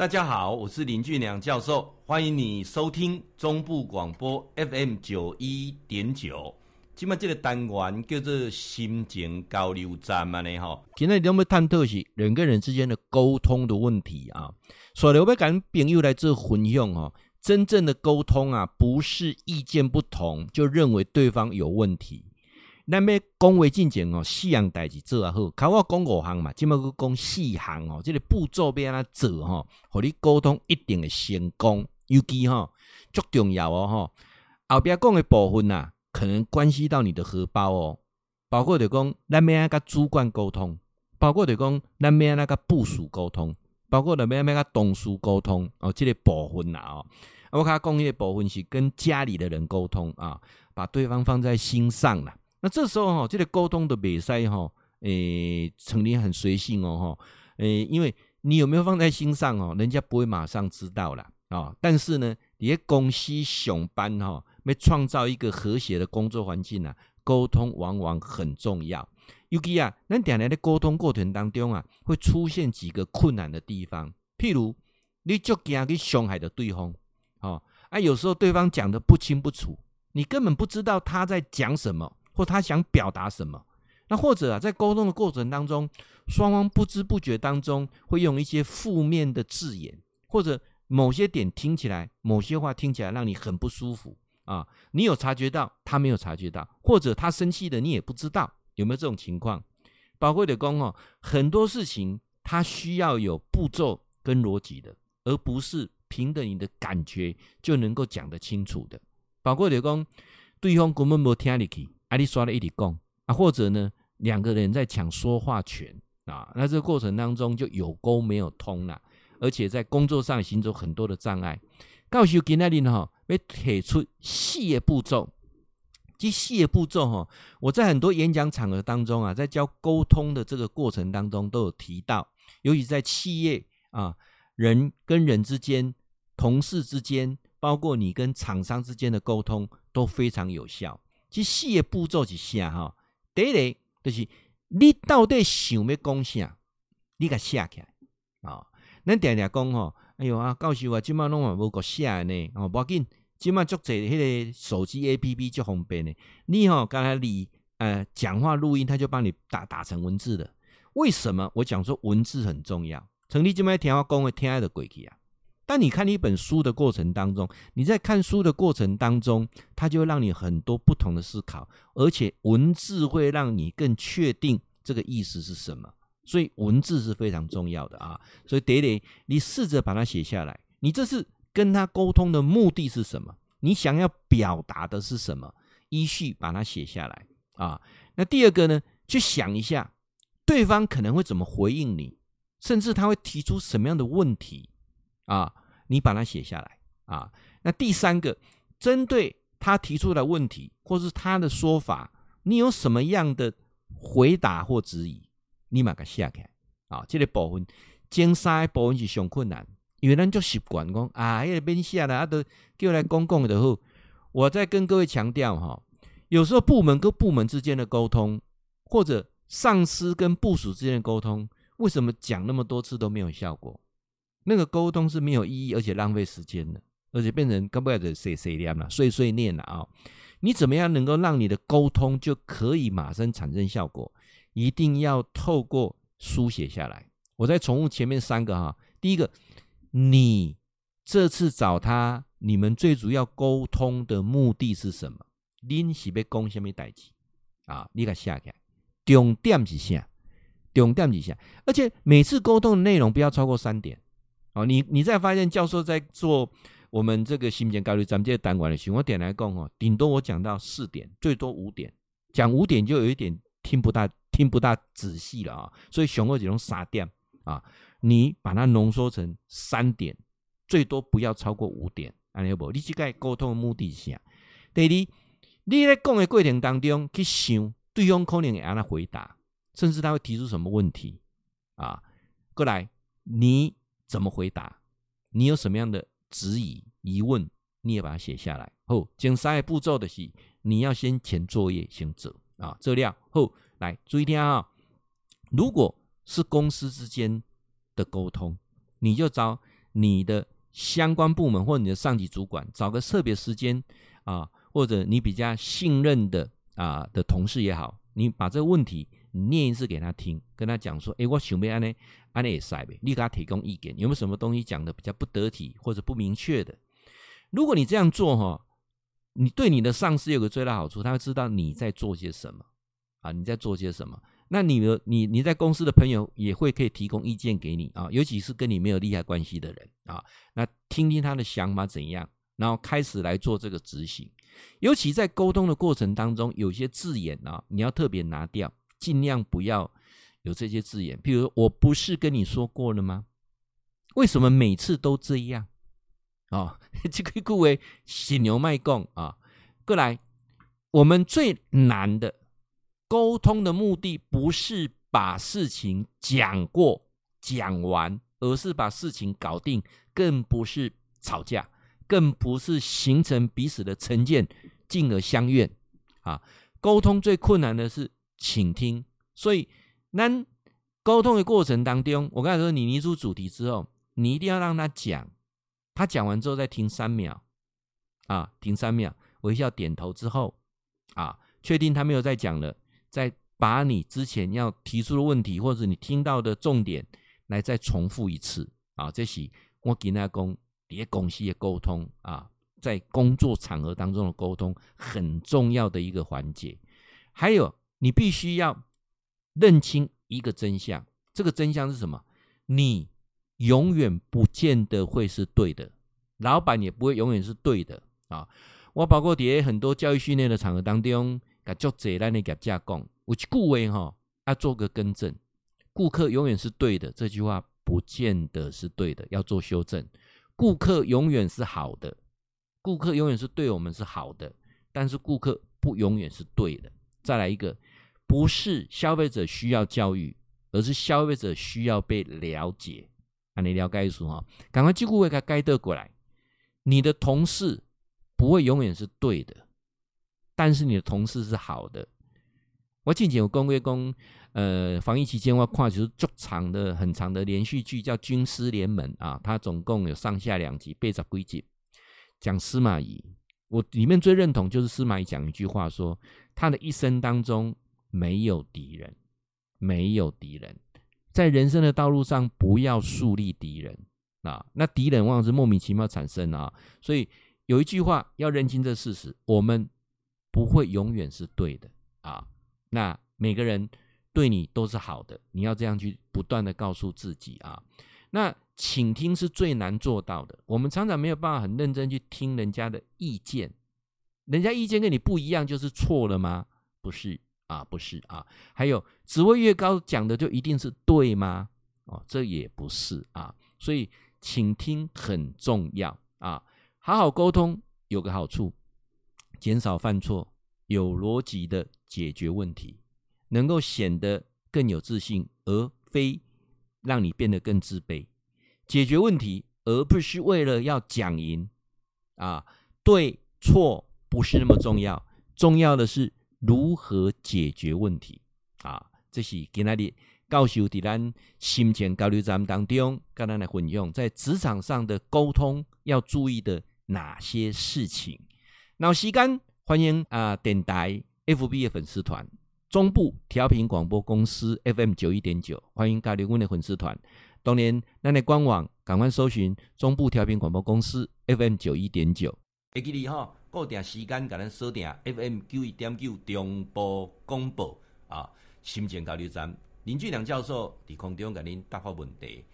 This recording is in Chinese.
大家好，我是林俊良教授，欢迎你收听中部广播 FM 九一点九。今麦这个单元叫做心情交流站嘛呢吼。今天我们探讨是人跟人之间的沟通的问题啊。所以我要跟朋友来做分享哦。真正的沟通啊，不是意见不同就认为对方有问题。咱要讲话进前哦，四样代志做啊好，考我讲五项嘛，今麦去讲四项哦，这个步骤要安怎做哈，和你沟通一定会成功。尤其哈，足重要哦哈，后边讲的部分呐，可能关系到你的荷包哦，包括就讲咱要安跟主管沟通，包括就讲咱要安那个部署沟通，包括咱要安跟同事沟通哦，这个部分呐哦，我卡讲的部分是跟家里的人沟通啊，把对方放在心上了。那这时候哈，这个沟通的比赛哈，诶，成立很随性哦哈，诶，因为你有没有放在心上哦，人家不会马上知道了啊。但是呢，你在公司上班哈，要创造一个和谐的工作环境啊，沟通往往很重要。尤其啊，咱点来的沟通过程当中啊，会出现几个困难的地方，譬如你就惊去伤害的对方，哦，啊，有时候对方讲的不清不楚，你根本不知道他在讲什么。或他想表达什么，那或者啊，在沟通的过程当中，双方不知不觉当中会用一些负面的字眼，或者某些点听起来，某些话听起来让你很不舒服啊，你有察觉到，他没有察觉到，或者他生气的你也不知道，有没有这种情况？宝贵的讲哦，很多事情它需要有步骤跟逻辑的，而不是凭着你的感觉就能够讲得清楚的。宝贵的讲，对方根本没听进去。阿里刷了一里贡啊，或者呢，两个人在抢说话权啊，那这个过程当中就有沟没有通了，而且在工作上行走很多的障碍。告诉给那里呢，哈，要提出细的步骤，这细的步骤哈，我在很多演讲场合当中啊，在教沟通的这个过程当中都有提到，尤其在企业啊，人跟人之间、同事之间，包括你跟厂商之间的沟通都非常有效。这四个步骤是啥哈？第一个就是你到底想要讲啥，你给写起来啊。咱定定讲吼，哎呦啊，教授啊，今麦拢还无个写呢，哦，无要紧，今麦做这迄个手机 A P P 足方便呢。你吼刚才你呃讲话录音，他就帮你打打成文字的。为什么我讲说文字很重要？从你今麦听我讲的，听爱的过去啊。当你看一本书的过程当中，你在看书的过程当中，它就会让你很多不同的思考，而且文字会让你更确定这个意思是什么。所以文字是非常重要的啊！所以得得，你试着把它写下来。你这是跟他沟通的目的是什么？你想要表达的是什么？依序把它写下来啊。那第二个呢，去想一下对方可能会怎么回应你，甚至他会提出什么样的问题啊？你把它写下来啊。那第三个，针对他提出的问题或是他的说法，你有什么样的回答或质疑？你把它写下来啊。这个部分，前三个部分是上困难，因为咱就习惯讲啊，那个边写了啊，都叫来公共的好。我再跟各位强调哈，有时候部门跟部门之间的沟通，或者上司跟部属之间的沟通，为什么讲那么多次都没有效果？那个沟通是没有意义，而且浪费时间的，而且变成根本就碎碎念了，碎碎念了啊！你怎么样能够让你的沟通就可以马上产生效果？一定要透过书写下来。我再重复前面三个哈，第一个，你这次找他，你们最主要沟通的目的是什么？您是被讲什么代志啊？你给写起来，重点是啥？重点是啥？而且每次沟通的内容不要超过三点。哦，你你再发现教授在做我们这个心情交流站这些单管的时候，我点来讲哦，顶多我讲到四点，最多五点，讲五点就有一点听不大听不大仔细了啊，所以熊二只能三点啊，你把它浓缩成三点，最多不要超过五点，安尼不？你这个沟通的目的是啥？第二，你在讲的过程当中去想对方可能会按他回答，甚至他会提出什么问题啊？过来，你。怎么回答？你有什么样的质疑、疑问，你也把它写下来。后，前三个步骤的是，你要先前作业先做啊，这样后来注意听啊。如果是公司之间的沟通，你就找你的相关部门或你的上级主管，找个特别时间啊，或者你比较信任的啊的同事也好，你把这个问题你念一次给他听，跟他讲说：“诶，我想要安呢，安呢也塞呗。”你给他提供意见，有没有什么东西讲的比较不得体或者不明确的？如果你这样做哈，你对你的上司有个最大好处，他会知道你在做些什么啊，你在做些什么。那你的你你在公司的朋友也会可以提供意见给你啊，尤其是跟你没有利害关系的人啊，那听听他的想法怎样，然后开始来做这个执行。尤其在沟通的过程当中，有些字眼啊，你要特别拿掉，尽量不要有这些字眼。譬如我不是跟你说过了吗？为什么每次都这样啊？这个故为洗牛卖供啊，过来，我们最难的。沟通的目的不是把事情讲过讲完，而是把事情搞定，更不是吵架，更不是形成彼此的成见，进而相怨。啊，沟通最困难的是倾听，所以那沟通的过程当中，我刚才说你拟出主题之后，你一定要让他讲，他讲完之后再停三秒，啊，停三秒，微笑点头之后，啊，确定他没有再讲了。再把你之前要提出的问题，或者你听到的重点，来再重复一次啊！这是我给大家讲，在公司的沟通啊，在工作场合当中的沟通很重要的一个环节。还有，你必须要认清一个真相，这个真相是什么？你永远不见得会是对的，老板也不会永远是对的啊！我包括底下很多教育训练的场合当中。甲作者咱的业家讲，我去顾问哈，要做个更正。顾客永远是对的，这句话不见得是对的，要做修正。顾客永远是好的，顾客永远是对我们是好的，但是顾客不永远是对的。再来一个，不是消费者需要教育，而是消费者需要被了解。啊，你了解意思哈？赶快这句话给它改得过来。你的同事不会永远是对的。但是你的同事是好的。我近前有公会公，呃，防疫期间我看就是足长的、很长的连续剧，叫《军师联盟》啊，它总共有上下两集，八十几集，讲司马懿。我里面最认同就是司马懿讲一句话说，他的一生当中没有敌人，没有敌人，在人生的道路上不要树立敌人啊，那敌人往往是莫名其妙产生啊。所以有一句话要认清这事实，我们。不会永远是对的啊！那每个人对你都是好的，你要这样去不断的告诉自己啊。那倾听是最难做到的，我们常常没有办法很认真去听人家的意见。人家意见跟你不一样，就是错了吗？不是啊，不是啊。还有职位越高，讲的就一定是对吗？哦，这也不是啊。所以倾听很重要啊。好好沟通有个好处。减少犯错，有逻辑的解决问题，能够显得更有自信，而非让你变得更自卑。解决问题，而不是为了要讲赢啊，对错不是那么重要，重要的是如何解决问题啊。这是今天的教授在咱心情交流站当中，跟咱来分享在职场上的沟通要注意的哪些事情。那时间欢迎啊，电台 FB 的粉丝团，中部调频广播公司 FM 九一点九，欢迎加入我们的粉丝团。当然，咱的官网赶快搜寻中部调频广播公司 FM 九一点九。会记你哈，固定时间甲咱锁定 FM 九一点九中波广播啊，心情交流站林俊良教授伫空中甲您答复问题。